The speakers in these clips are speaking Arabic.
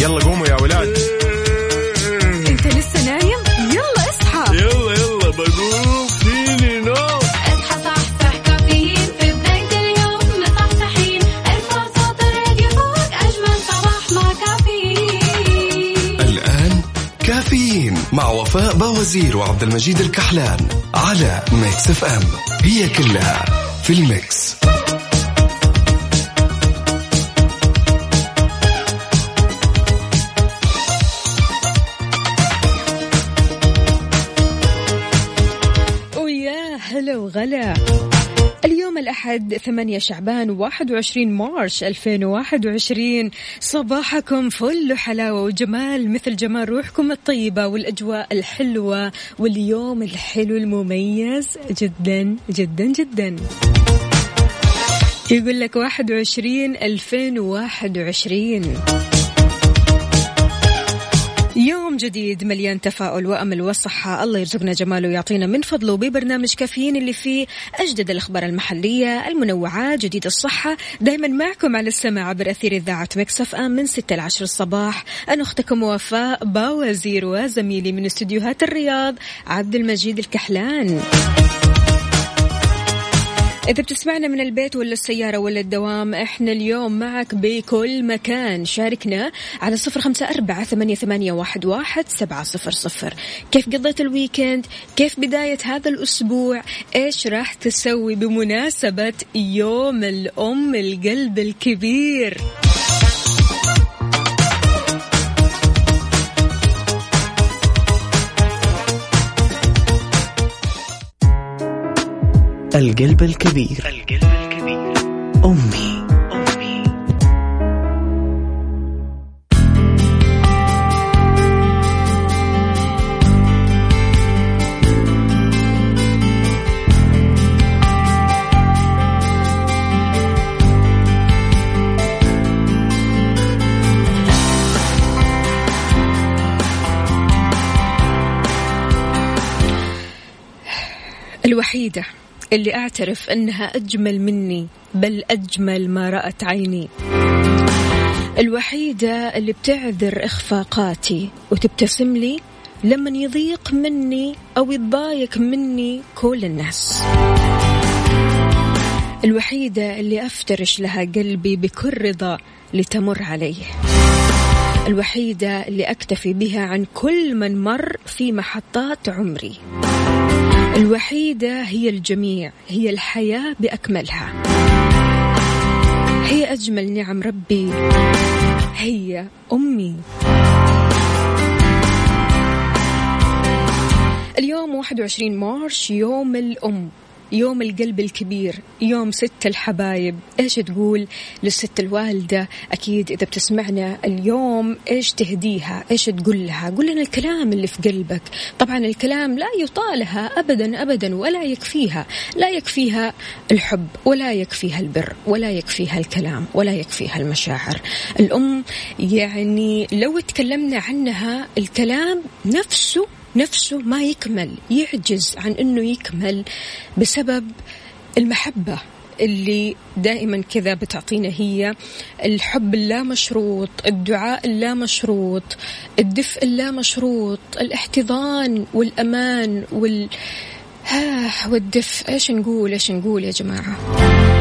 يلا قوموا يا ولاد. انت لسه نايم؟ يلا اصحى. يلا يلا بقوم فيني نو. اصحى صحصح كافيين. في بداية اليوم مصحصحين ارفع صوت الراديو فوق أجمل صباح مع كافيين. الآن كافيين مع وفاء بوازير وعبد المجيد الكحلان على ميكس اف ام. هي كلها في الميكس. الأحد 8 شعبان 21 مارش 2021 صباحكم فل وحلاوة وجمال مثل جمال روحكم الطيبة والأجواء الحلوة واليوم الحلو المميز. جدا جدا جدا. يقول لك 21 2021 يوم جديد مليان تفاؤل وأمل وصحة. الله يرزقنا جماله ويعطينا من فضله ببرنامج كافيين اللي فيه أجدد الأخبار المحلية المنوعات جديد الصحة. دائما معكم على السماع عبر أثير إذاعة مكسف أم من 6 ل 10 الصباح. أنا أختكم وفاء باوزير وزميلي من استديوهات الرياض عبد المجيد الكحلان. إذا بتسمعنا من البيت ولا السيارة ولا الدوام إحنا اليوم معك بكل مكان. شاركنا على صفر خمسة أربعة ثمانية, واحد سبعة صفر صفر. كيف قضيت الويكند؟ كيف بداية هذا الأسبوع؟ إيش راح تسوي بمناسبة يوم الأم القلب الكبير؟ القلب الكبير. القلب الكبير أمي أمي. الوحيدة. اللي أعترف أنها أجمل مني بل أجمل ما رأت عيني. الوحيدة اللي بتعذر إخفاقاتي وتبتسم لي لما يضيق مني أو يتضايق مني كل الناس. الوحيدة اللي أفترش لها قلبي بكل رضا لتمر عليه. الوحيدة اللي أكتفي بها عن كل من مر في محطات عمري. الوحيدة هي الجميع هي الحياة بأكملها. هي أجمل نعم ربي هي أمي. اليوم 21 مارش يوم الأم. يوم القلب الكبير يوم ست الحبايب. إيش تقول للست الوالدة؟ أكيد إذا بتسمعنا اليوم إيش تهديها؟ إيش تقول لها؟ قول لنا الكلام اللي في قلبك. طبعا الكلام لا يطالها ابدا ابدا ولا يكفيها. لا يكفيها الحب ولا يكفيها البر ولا يكفيها الكلام ولا يكفيها المشاعر. الأم يعني لو تكلمنا عنها الكلام نفسه نفسه ما يكمل يعجز عن إنه يكمل بسبب المحبة اللي دائما كذا بتعطينا هي الحب اللا مشروط الدعاء اللا مشروط الدفء اللا مشروط الاحتضان والأمان وال ها والدفء. إيش نقول؟ إيش نقول يا جماعة؟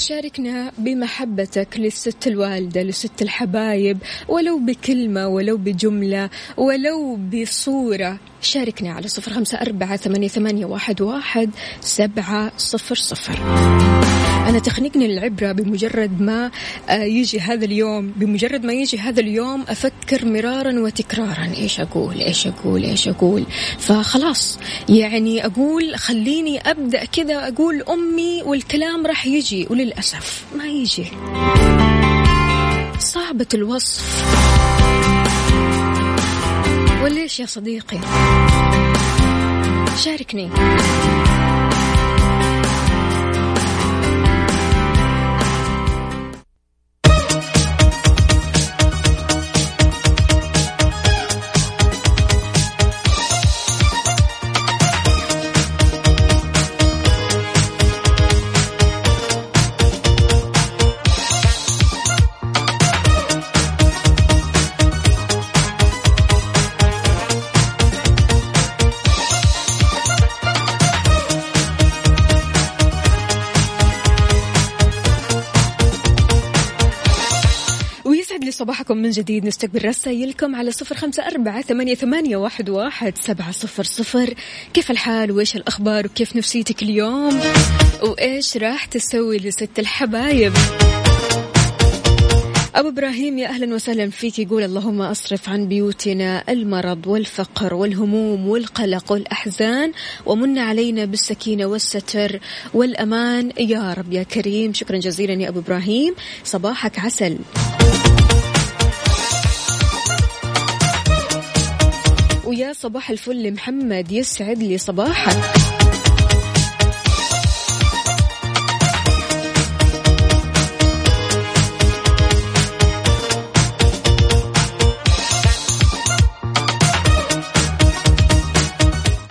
شاركنا بمحبتك للست الوالدة للست الحبايب ولو بكلمة ولو بجملة ولو بصورة. شاركنا على صفر خمسة أربعة ثمانية, واحد, سبعة صفر صفر. أنا تخنقني العبرة بمجرد ما يجي هذا اليوم. بمجرد ما يجي هذا اليوم أفكر مرارا وتكرارا. إيش أقول؟ إيش أقول؟ إيش أقول؟ فخلاص يعني أقول خليني أبدأ كذا. أقول أمي والكلام راح يجي. وللأسف ما يجي. صعبة الوصف. وليش يا صديقي؟ شاركني. صباحكم من جديد. نستقبل رسائلكم على صفر خمسة أربعة ثمانية, ثمانية واحد, واحد سبعة صفر صفر. كيف الحال؟ وإيش الأخبار؟ وكيف نفسيتك اليوم؟ وإيش راح تسوي لست الحبايب؟ أبو إبراهيم يا أهلا وسهلا فيك. يقول اللهم أصرف عن بيوتنا المرض والفقر والهموم والقلق والأحزان ومن علينا بالسكينة والستر والأمان. يا رب يا كريم. شكرا جزيلا يا أبو إبراهيم. صباحك عسل. ويا صباح الفل محمد يسعد لي صباحك.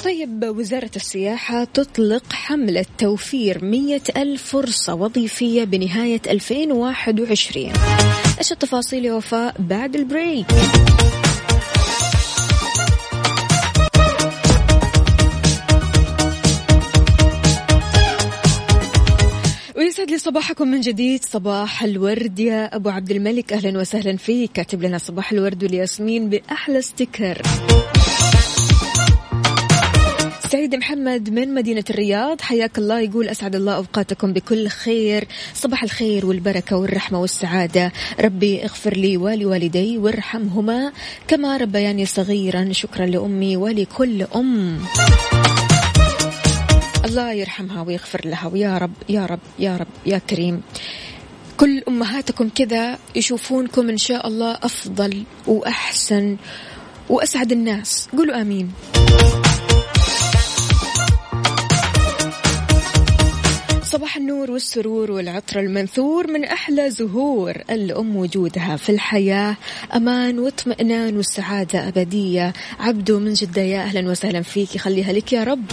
طيب وزارة السياحة تطلق حملة توفير مية ألف فرصة وظيفية بنهاية 2021 إيش التفاصيل يا وفاء؟ بعد ال break. صباحكم من جديد. صباح الورد يا أبو عبد الملك. أهلا وسهلا فيك. كاتب لنا صباح الورد والياسمين بأحلى sticker سعيد محمد من مدينة الرياض. حياك الله. يقول أسعد الله أوقاتكم بكل خير. صباح الخير والبركة والرحمة والسعادة. ربي اغفر لي ولوالدي وارحمهما. كما ربياني صغيرا. شكرا لأمي ولكل أم. الله يرحمها ويغفر لها ويا رب يا رب يا رب يا كريم. كل أمهاتكم كذا يشوفونكم إن شاء الله أفضل وأحسن وأسعد الناس. قولوا آمين. صباح النور والسرور والعطر المنثور من أحلى زهور. الأم وجودها في الحياة أمان واطمئنان والسعادة أبدية. عبدو من جدة يا أهلا وسهلا فيك خليها لك يا رب.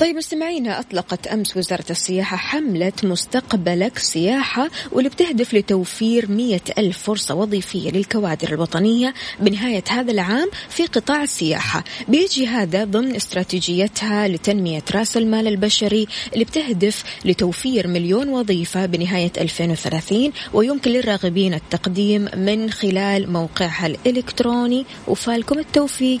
طيب مستمعينا أطلقت أمس وزارة السياحة حملة مستقبلك سياحة واللي بتهدف لتوفير مية ألف فرصة وظيفية للكوادر الوطنية بنهاية هذا العام في قطاع السياحة. بيجي هذا ضمن استراتيجيتها لتنمية رأس المال البشري اللي بتهدف لتوفير مليون وظيفة بنهاية 2030 ويمكن للراغبين التقديم من خلال موقعها الإلكتروني. وفالكم التوفيق.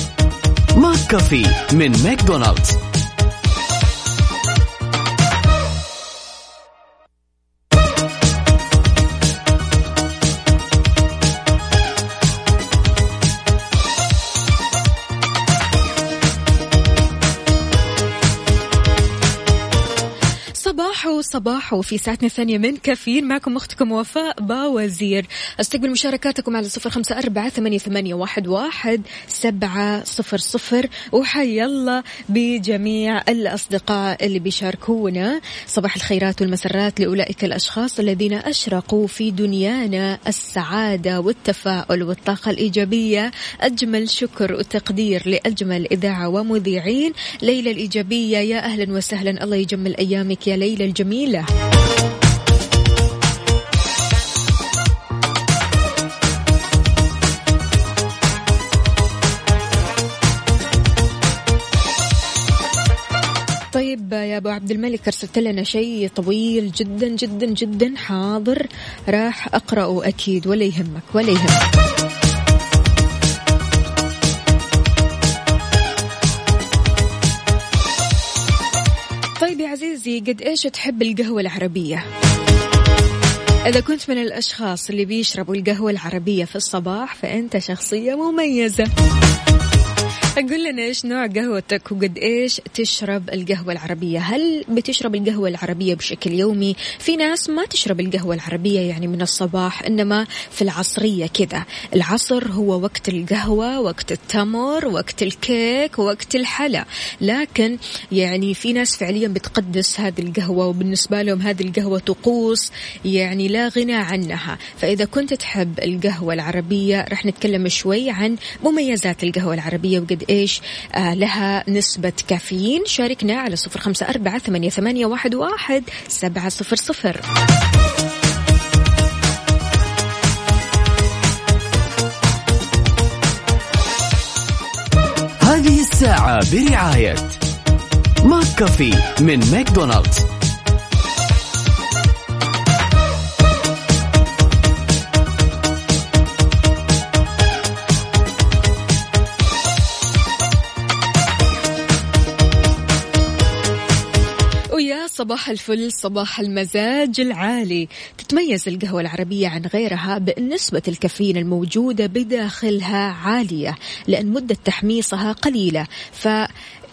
McCafé من ماكدونالدز. صباحو صباحو في ساعتنا الثانية من كافيين معكم أختكم وفاء باوزير. أستقبل مشاركاتكم على صفر خمسة أربعة ثمانية, واحد, واحد سبعة صفر صفر. وحي الله بجميع الأصدقاء اللي بيشاركونا. صباح الخيرات والمسرات لأولئك الأشخاص الذين أشرقوا في دنيانا السعادة والتفاؤل والطاقة الإيجابية. أجمل شكر وتقدير لأجمل إذاعة ومذيعين. ليلى الإيجابية يا أهلا وسهلا. الله يجمل أيامك يا ليلى الجميلة طيب يا أبو عبد الملك أرسلت لنا شيء طويل جدا جدا جدا حاضر. راح أقرأه أكيد ولا يهمك ولا يهمك. عزيزي قد إيش تحب القهوة العربية؟ إذا كنت من الأشخاص اللي بيشربوا القهوة العربية في الصباح فأنت شخصية مميزة قول لنا إيش نوع قهوتك وقد إيش تشرب القهوة العربية؟ هل بتشرب القهوة العربية بشكل يومي؟ في ناس ما تشرب القهوة العربية يعني من الصباح إنما في العصرية كذا العصر هو وقت القهوة وقت التمر وقت الكيك وقت الحلا. لكن يعني في ناس فعليا بتقدس هذه القهوة وبالنسبة لهم هذه القهوة طقوس يعني لا غنى عنها. فإذا كنت تحب القهوة العربية رح نتكلم شوي عن مميزات القهوة العربية وقد إيش؟ آه لها نسبة كافيين. شاركنا على صفر خمسة أربعة ثمانية, واحد سبعة صفر صفر. هذه الساعة برعاية McCafé من ماكدونالدز. صباح الفل صباح المزاج العالي. تتميز القهوة العربية عن غيرها بأن نسبة الكافيين الموجودة بداخلها عالية لأن مدة تحميصها قليلة. ف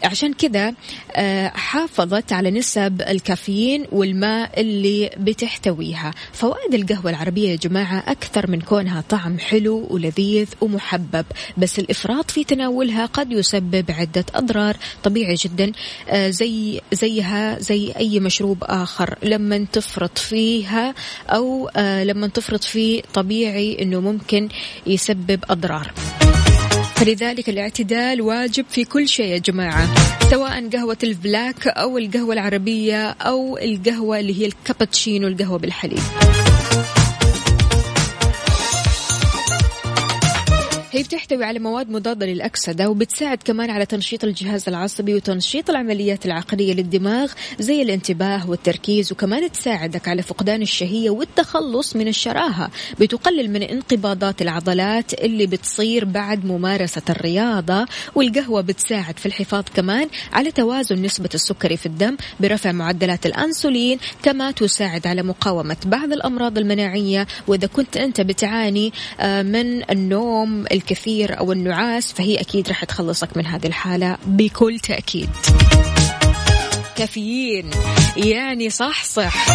عشان كذا آه، حافظت على نسب الكافيين والماء اللي بتحتويها. فوائد القهوة العربية يا جماعة أكثر من كونها طعم حلو ولذيذ ومحبب بس الإفراط في تناولها قد يسبب عدة أضرار طبيعي جدا آه، زي زيها زي أي مشروب آخر. لما تفرط فيها أو آه، لما تفرط فيه طبيعي أنه ممكن يسبب أضرار. فلذلك الاعتدال واجب في كل شيء يا جماعة سواء قهوة البلاك أو القهوة العربية أو القهوة اللي هي الكابتشينو القهوة بالحليب. هي بتحتوي على مواد مضادة للأكسدة وبتساعد كمان على تنشيط الجهاز العصبي وتنشيط العمليات العقلية للدماغ زي الانتباه والتركيز وكمان تساعدك على فقدان الشهية والتخلص من الشراهة بتقلل من انقباضات العضلات اللي بتصير بعد ممارسة الرياضة. والقهوة بتساعد في الحفاظ كمان على توازن نسبة السكري في الدم برفع معدلات الأنسولين كما تساعد على مقاومة بعض الأمراض المناعية. وإذا كنت أنت بتعاني آه، من النوم الكثير أو النعاس فهي أكيد راح تخلصك من هذه الحالة بكل تأكيد كافيين يعني صح صح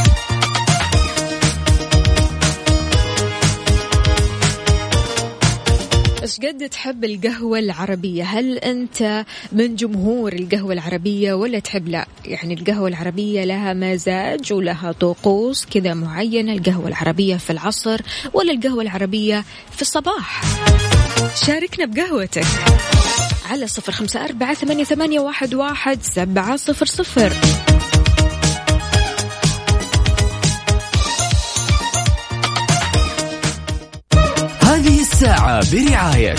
إيش قد تحب القهوة العربية؟ هل أنت من جمهور القهوة العربية ولا تحب لا؟ يعني القهوة العربية لها مزاج ولها طقوس كذا معينة، القهوة العربية في العصر ولا القهوة العربية في الصباح؟ شاركنا بقهوتك على صفر خمسة أربعة ثمانية, ثمانية واحد, واحد سبعة صفر صفر. هذه الساعة برعاية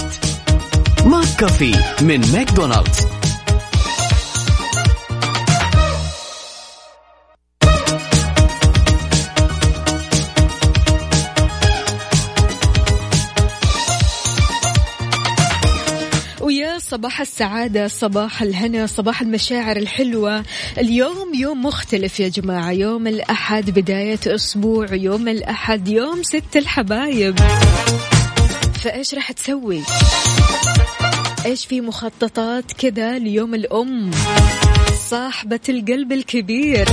McCafé من ماكدونالدز. صباح السعادة صباح الهنا صباح المشاعر الحلوة. اليوم يوم مختلف يا جماعة. يوم الأحد بداية أسبوع يوم الأحد يوم ست الحبايب. فإيش راح تسوي؟ إيش في مخططات كذا ليوم الأم؟ صاحبة القلب الكبير.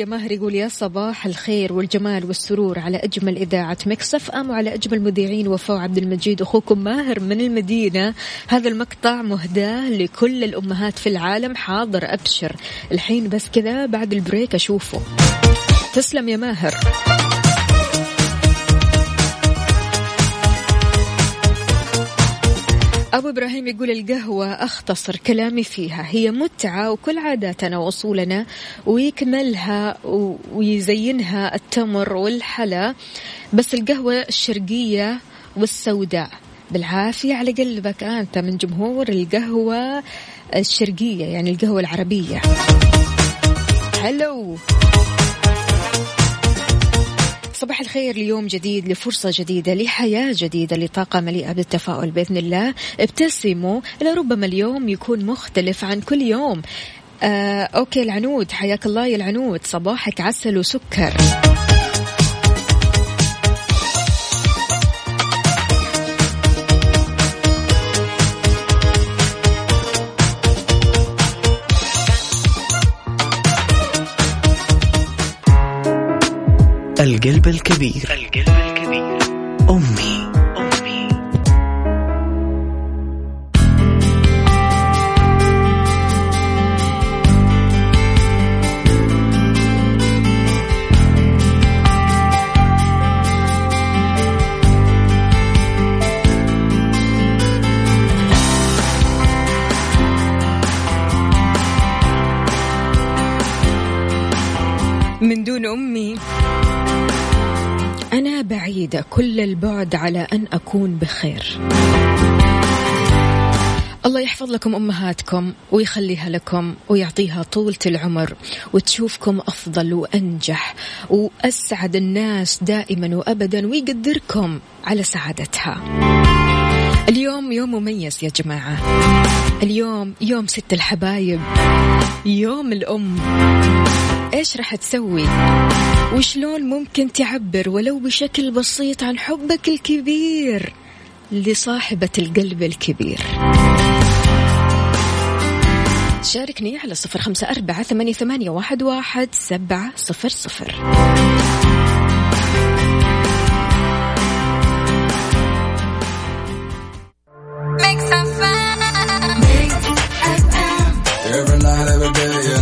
يا ماهر يقول يا صباح الخير والجمال والسرور على أجمل إذاعة مكسف أم وعلى أجمل مذيعين وفاء عبد المجيد. أخوكم ماهر من المدينة. هذا المقطع مهداه لكل الأمهات في العالم حاضر أبشر. الحين بس كذا بعد البريك أشوفه. تسلم يا ماهر. أبو إبراهيم يقول القهوة أختصر كلامي فيها. هي متعة وكل عاداتنا وأصولنا ويكملها ويزينها التمر والحلا بس القهوة الشرقية والسوداء. بالعافية على قلبك. آه، أنت من جمهور القهوة الشرقية يعني القهوة العربية. حلو صباح الخير ليوم جديد لفرصة جديدة لحياة جديدة لطاقة مليئة بالتفاؤل بإذن الله. ابتسموا لربما اليوم يكون مختلف عن كل يوم. آه أوكي العنود حياك الله يا العنود. صباحك عسل وسكر. القلب الكبير. القلب الكبير أمي أمي. من دون أمي. بعيدة كل البعد على أن أكون بخير. الله يحفظ لكم أمهاتكم ويخليها لكم ويعطيها طولة العمر وتشوفكم أفضل وأنجح وأسعد الناس دائما وأبدا ويقدركم على سعادتها. اليوم يوم مميز يا جماعة. اليوم يوم ست الحبايب يوم الأم. إيش راح تسوي؟ وشلون ممكن تعبر ولو بشكل بسيط عن حبك الكبير لصاحبة القلب الكبير. شاركني على صفر خمسة أربعة ثمانية, ثمانية واحد, واحد سبعة صفر صفر. Every night, every day, and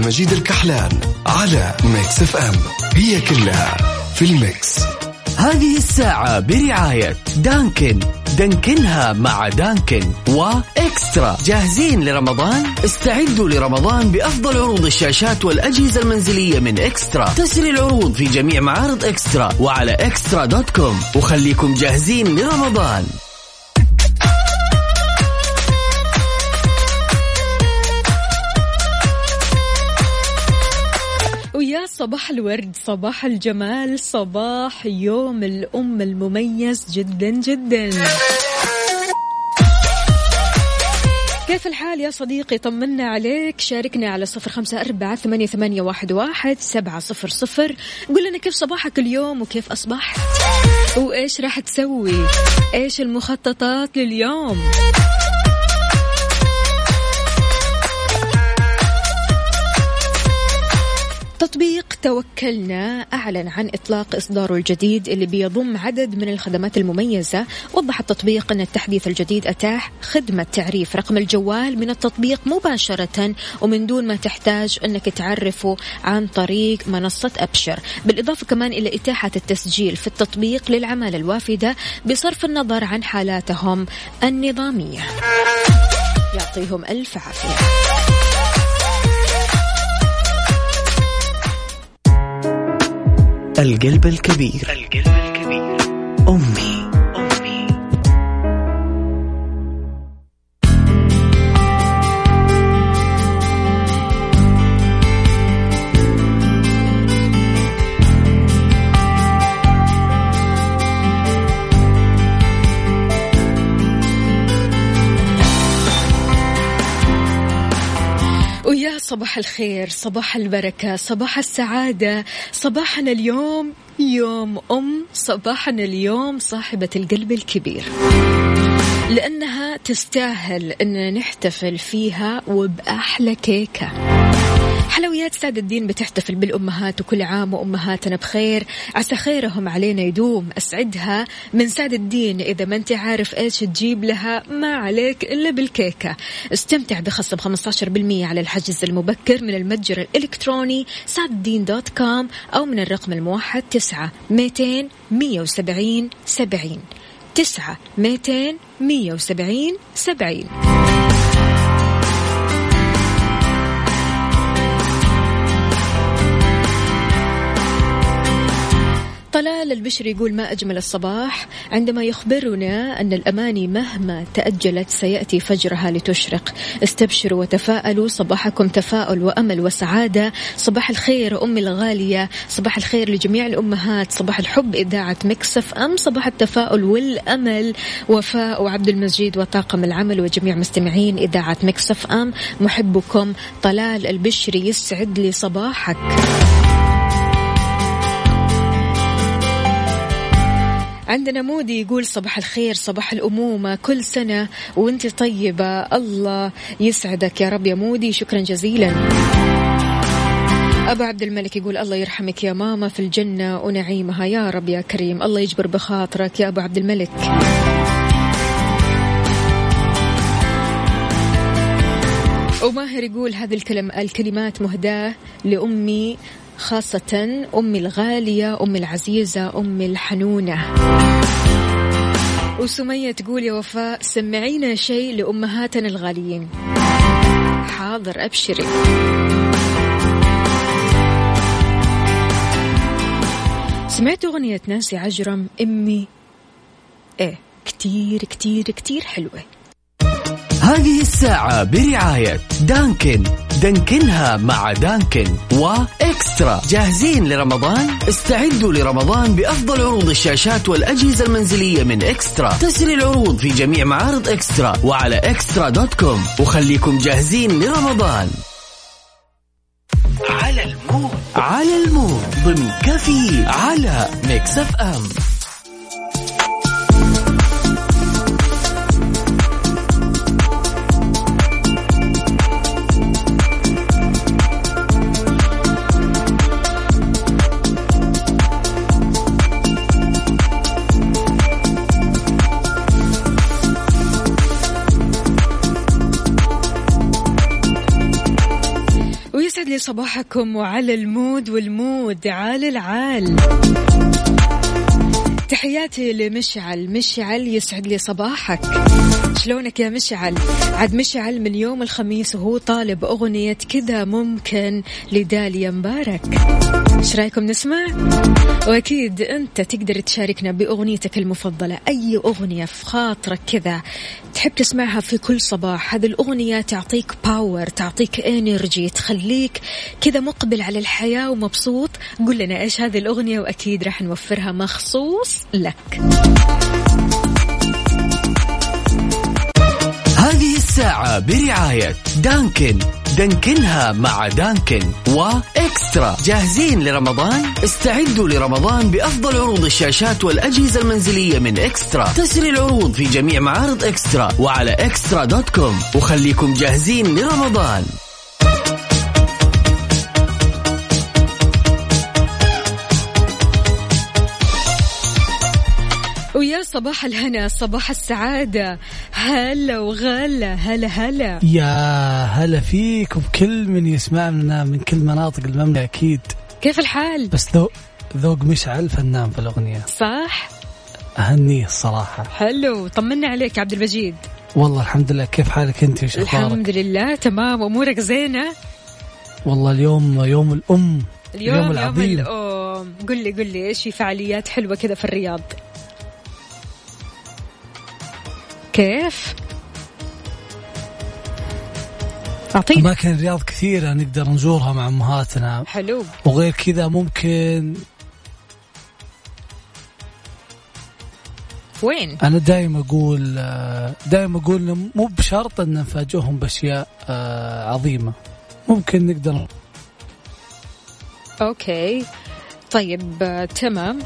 المجيد الكحلان على Mix FM. هي كلها في ال Mix. هذه الساعة برعاية Dunkin'. دانكنها مع Dunkin' و eXtra. جاهزين لرمضان؟ استعدوا لرمضان بأفضل عروض الشاشات والأجهزة المنزلية من eXtra. تسري العروض في جميع معارض eXtra وعلى eXtra dot com. وخليكم جاهزين لرمضان. صباح الورد صباح الجمال صباح يوم الأم المميز جدا جدا. كيف الحال يا صديقي؟ طمنا عليك. شاركنا على صفر خمسة أربعة ثمانية, ثمانية واحد, واحد سبعة صفر صفر. قل لنا كيف صباحك اليوم وكيف أصبحت؟ وإيش راح تسوي؟ إيش المخططات لليوم؟ تطبيق توكلنا أعلن عن إطلاق إصداره الجديد اللي بيضم عدد من الخدمات المميزة. وضح التطبيق أن التحديث الجديد أتاح خدمة تعريف رقم الجوال من التطبيق مباشرة ومن دون ما تحتاج أنك تعرفه عن طريق منصة أبشر. بالإضافة كمان إلى إتاحة التسجيل في التطبيق للعمالة الوافدة بصرف النظر عن حالاتهم النظامية. يعطيهم ألف عافية. القلب الكبير. القلب صباح الخير صباح البركة صباح السعادة. صباحنا اليوم يوم أم صباحنا اليوم صاحبة القلب الكبير. لأنها تستاهل أن نحتفل فيها وبأحلى كيكة. حلويات سعد الدين بتحتفل بالأمهات وكل عام وأمهاتنا بخير. عسى خيرهم علينا يدوم. أسعدها من سعد الدين. إذا ما أنت عارف إيش تجيب لها ما عليك إلا بالكيكة. استمتع بخصم 15% على الحجز المبكر من المتجر الإلكتروني سعد الدين دوت كوم أو من الرقم الموحد 9 200 170 70 9 200 170 70 طلال البشري يقول ما أجمل الصباح عندما يخبرنا أن الأماني مهما تأجلت سيأتي فجرها لتشرق. استبشروا وتفاءلوا صباحكم تفاؤل وأمل وسعادة. صباح الخير أمي الغالية صباح الخير لجميع الأمهات صباح الحب إذاعة Mix FM صباح التفاؤل والأمل. وفاء وعبد المجيد وطاقم العمل وجميع مستمعين إذاعة Mix FM محبكم طلال البشري يسعد لي صباحك. عندنا مودي يقول صباح الخير صباح الأمومة. كل سنة وأنت طيبة. الله يسعدك يا رب يا مودي. شكرا جزيلا. أبو عبد الملك يقول الله يرحمك يا ماما في الجنة ونعيمها. يا رب يا كريم. الله يجبر بخاطرك يا أبو عبد الملك. وماهر يقول هذه الكلم الكلمات مهداة لأمي. خاصة أمي الغالية أمي العزيزة أمي الحنونة. وسمية تقول يا وفاء سمعينا شيء لأمهاتنا الغاليين. حاضر أبشري. سمعت أغنية نانسي عجرم أمي. إيه كتير كتير كتير حلوة. هذه الساعة برعاية دانكن. دانكنها مع دانكن وإكسترا. جاهزين لرمضان؟ استعدوا لرمضان بأفضل عروض الشاشات والأجهزة المنزلية من إكسترا. تسري العروض في جميع معارض إكسترا وعلى إكسترا دوت كوم. وخليكم جاهزين لرمضان. على المود. على المود. ضمن كفي على ميكس أف أم. ويسعد لي صباحكم وعلى ال mood وال mood عال العال. تحياتي لمشعل. مشعل يسعد لي صباحك. شلونك يا مشعل؟ عاد مشعل من يوم الخميس وهو طالب أغنية كذا ممكن لداليا مبارك. إيش رأيكم نسمع؟ وأكيد أنت تقدر تشاركنا بأغنيتك المفضلة. أي أغنية في خاطرك كذا تحب تسمعها في كل صباح؟ هذه الأغنية تعطيك power تعطيك energy تخليك كذا مقبل على الحياة ومبسوط. قل لنا إيش هذه الأغنية وأكيد راح نوفرها مخصوص لك. هذه الساعة برعاية دانكن. دانكنها مع دانكن وإكسترا. جاهزين لرمضان؟ استعدوا لرمضان بأفضل عروض الشاشات والأجهزة المنزلية من إكسترا. تسري العروض في جميع معارض إكسترا وعلى إكسترا دوت كوم. وخليكم جاهزين لرمضان. صباح الهنا صباح السعادة. هلا وغلا هلا هلا. يا هلا فيك وبكل من يسمعنا من كل مناطق المملكة أكيد. كيف الحال؟ بس ذوق ذوق مشعل فنان في الأغنية. صح؟ أهنيه الصراحة. حلو. طمنا عليك عبد المجيد. والله الحمد لله. كيف حالك أنت وش أخبارك؟ الحمد لله تمام. أمورك زينة؟ والله اليوم يوم الأم اليوم اليوم يوم العظيم. الأم. قل لي قل لي إيش في فعاليات حلوة كذا في الرياض؟ كيف؟ اعطينا أماكن الرياض كثيرة نقدر نزورها مع أمهاتنا. حلو. وغير كذا ممكن وين؟ أنا دائما أقول دائما أقول مو بشرط أن نفاجئهم بأشياء آه، عظيمة. ممكن نقدر. أوكي. طيب آه، تمام.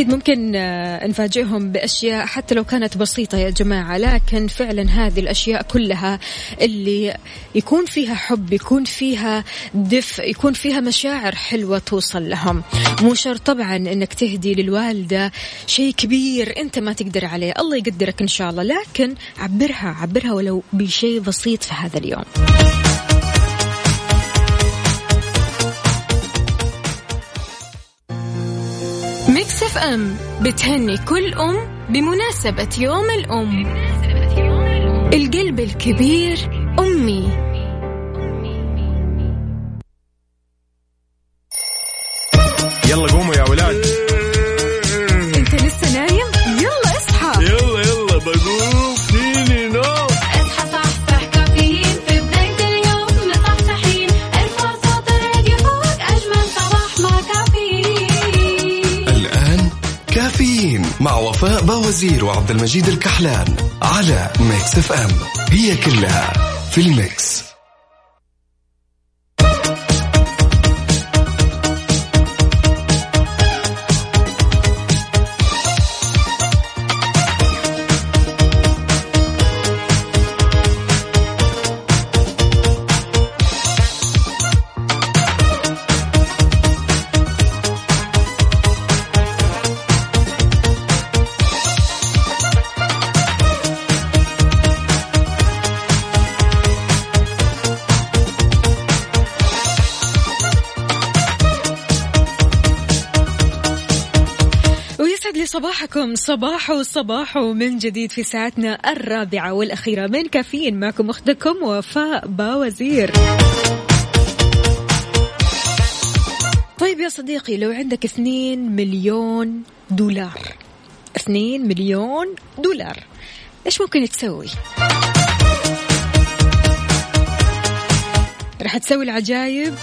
أكيد ممكن آه، نفاجئهم بأشياء حتى لو كانت بسيطة يا جماعة لكن فعلا هذه الأشياء كلها اللي يكون فيها حب يكون فيها دفء يكون فيها مشاعر حلوة توصل لهم. مو شرط طبعا أنك تهدي للوالدة شيء كبير أنت ما تقدر عليه الله يقدرك إن شاء الله لكن عبرها عبرها ولو بشيء بسيط في هذا اليوم. اف ام بتهني كل أم بمناسبة يوم الأم. القلب الكبير أمي. يلا قوموا يا ولاد. وفاء باوزير وعبد المجيد الكحلان على Mix FM. هي كلها في ال Mix. صباحكم. صباح صباح من جديد في ساعتنا الرابعة والأخيرة. من كافيين معكم أختكم وفاء باوزير. طيب يا صديقي لو عندك اثنين مليون دولار اثنين مليون دولار إيش ممكن تسوي؟ راح تسوي العجايب؟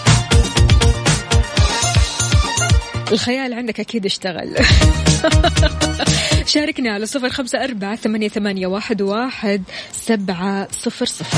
الخيال عندك أكيد اشتغل. شاركنا على صفر خمسة أربعة ثمانية, ثمانية واحد, واحد سبعة صفر صفر.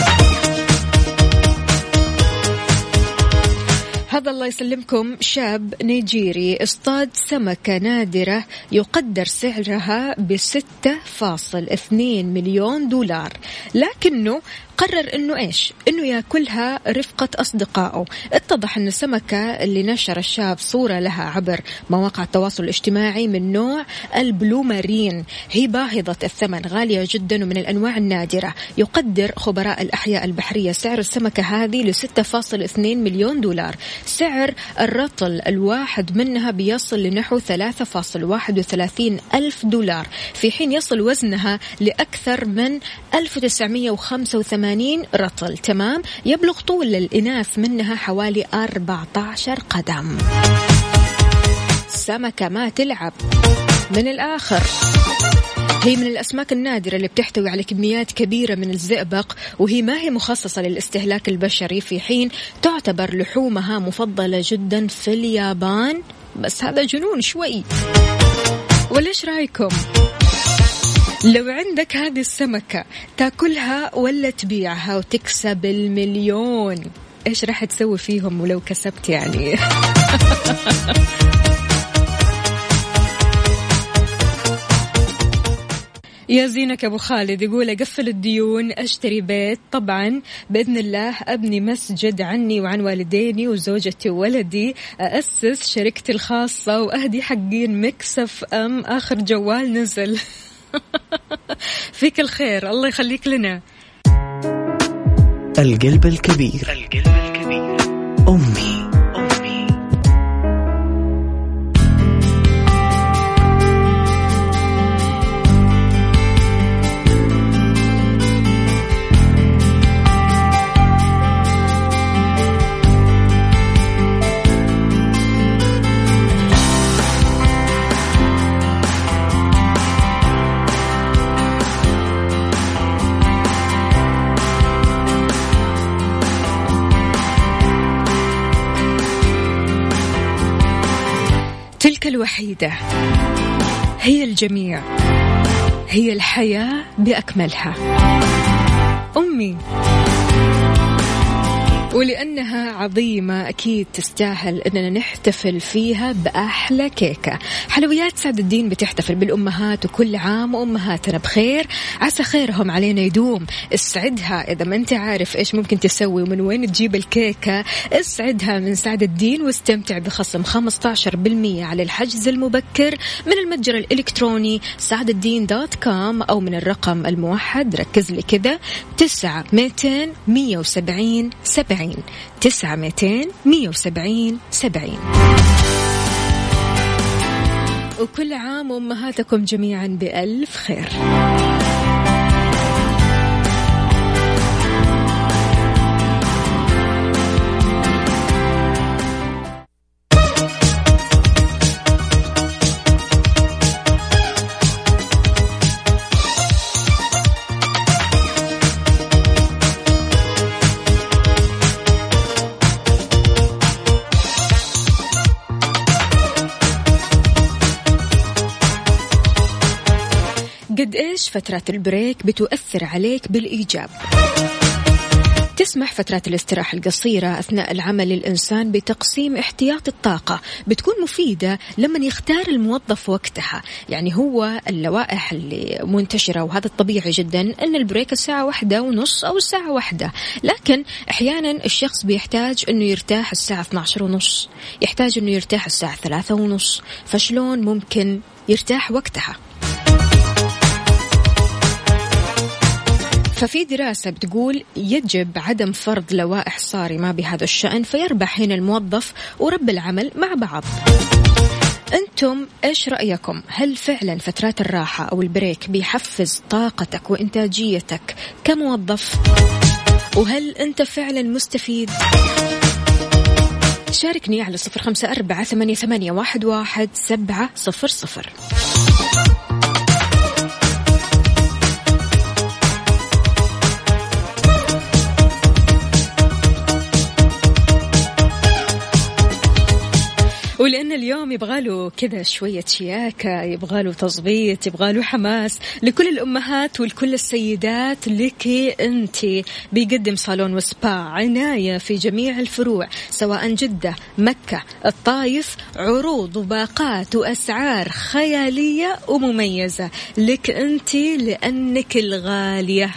هذا الله يسلمكم. شاب نيجيري اصطاد سمكة نادرة يقدر سعرها بستة فاصل اثنين مليون دولار. لكنه قرر إنه إيش؟ إنه ياكلها رفقة أصدقائه، اتضح ان السمكة اللي نشر الشاب صورة لها عبر مواقع التواصل الاجتماعي من نوع البلو مارين، هي باهظة الثمن غالية جدا ومن الأنواع النادرة، يقدر خبراء الأحياء البحرية سعر السمكة هذه ل 6.2 مليون دولار، سعر الرطل الواحد منها بيصل لنحو 3.31 ألف دولار. في حين يصل وزنها لأكثر من 1985 رطل. تمام. يبلغ طول الإناث منها حوالي 14 قدم. سمكة ما تلعب. من الآخر. هي من الأسماك النادرة اللي بتحتوي على كميات كبيرة من الزئبق وهي ما هي مخصصة للاستهلاك البشري في حين تعتبر لحومها مفضلة جدا في اليابان. بس هذا جنون شوي. وليش رأيكم؟ لو عندك هذه السمكة تاكلها ولا تبيعها وتكسب المليون إيش راح تسوي فيهم ولو كسبت يعني؟ يا زينك أبو خالد يقول أقفل الديون أشتري بيت. طبعا بإذن الله أبني مسجد عني وعن والديني وزوجتي وولدي اسس شركتي الخاصة وأهدي حقين Mix FM آخر جوال نزل. فيك الخير. الله يخليك لنا. القلب الكبير. القلب الكبير. أمي. أمي الوحيدة. هي الجميع. هي الحياة بأكملها. أمي. ولأنها عظيمة أكيد تستاهل أننا نحتفل فيها بأحلى كيكة. حلويات سعد الدين بتحتفل بالأمهات وكل عام وأمهاتنا بخير. عسى خيرهم علينا يدوم. اسعدها إذا ما أنت عارف إيش ممكن تسوي ومن وين تجيب الكيكة. اسعدها من سعد الدين واستمتع بخصم 15% على الحجز المبكر من المتجر الإلكتروني سعد الدين دوت كوم أو من الرقم الموحد. ركز لي كذا 9 200 170 70 9 200 170 70 وكل عام وأمهاتكم جميعا بألف خير. فترات ال break بتؤثر عليك بالإيجاب. تسمح فترات الاستراحة القصيرة أثناء العمل للإنسان بتقسيم احتياط الطاقة. بتكون مفيدة لما يختار الموظف وقتها. يعني هو اللوائح اللي منتشرة وهذا الطبيعي جدا أن ال break الساعة واحدة ونص أو الساعة واحدة. لكن أحيانا الشخص بيحتاج أنه يرتاح الساعة 12 ونص. يحتاج أنه يرتاح الساعة ثلاثة ونص. فشلون ممكن يرتاح وقتها؟ ففي دراسة بتقول يجب عدم فرض لوائح صارمة بهذا الشأن فيربح هنا الموظف ورب العمل مع بعض. أنتم إيش رأيكم؟ هل فعلا فترات الراحة أو البريك بيحفز طاقتك وإنتاجيتك كموظف؟ وهل أنت فعلا مستفيد؟ شاركني على صفر خمسة أربعة ثمانية, ثمانية واحد, واحد سبعة صفر صفر. ولأن اليوم يبغاله كذا شوية شياكة يبغاله تظبيط يبغاله حماس لكل الأمهات ولكل السيدات لك أنت بيقدم صالون وسبا عناية في جميع الفروع سواء جدة مكة الطايف عروض وباقات وأسعار خيالية ومميزة لك أنت لأنك الغالية.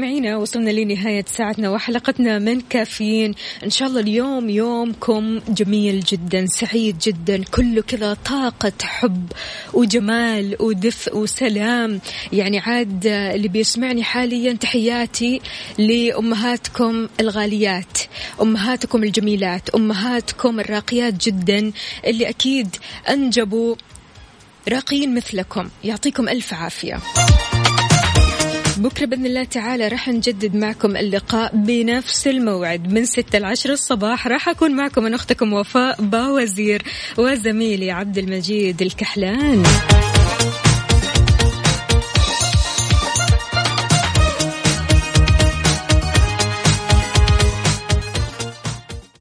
مستمعينا وصلنا لنهاية ساعتنا وحلقتنا من كافيين. إن شاء الله اليوم يومكم جميل جدا سعيد جدا كله كذا طاقة حب وجمال ودفء وسلام. يعني عاد اللي بيسمعني حاليا تحياتي لأمهاتكم الغاليات أمهاتكم الجميلات أمهاتكم الراقيات جدا اللي أكيد أنجبوا راقيين مثلكم. يعطيكم ألف عافية. بكرة بإذن الله تعالى راح نجدد معكم اللقاء بنفس الموعد. من ستة لعشر الصباح راح أكون معكم أنا أختكم وفاء باوزير وزميلي عبد المجيد الكحلان.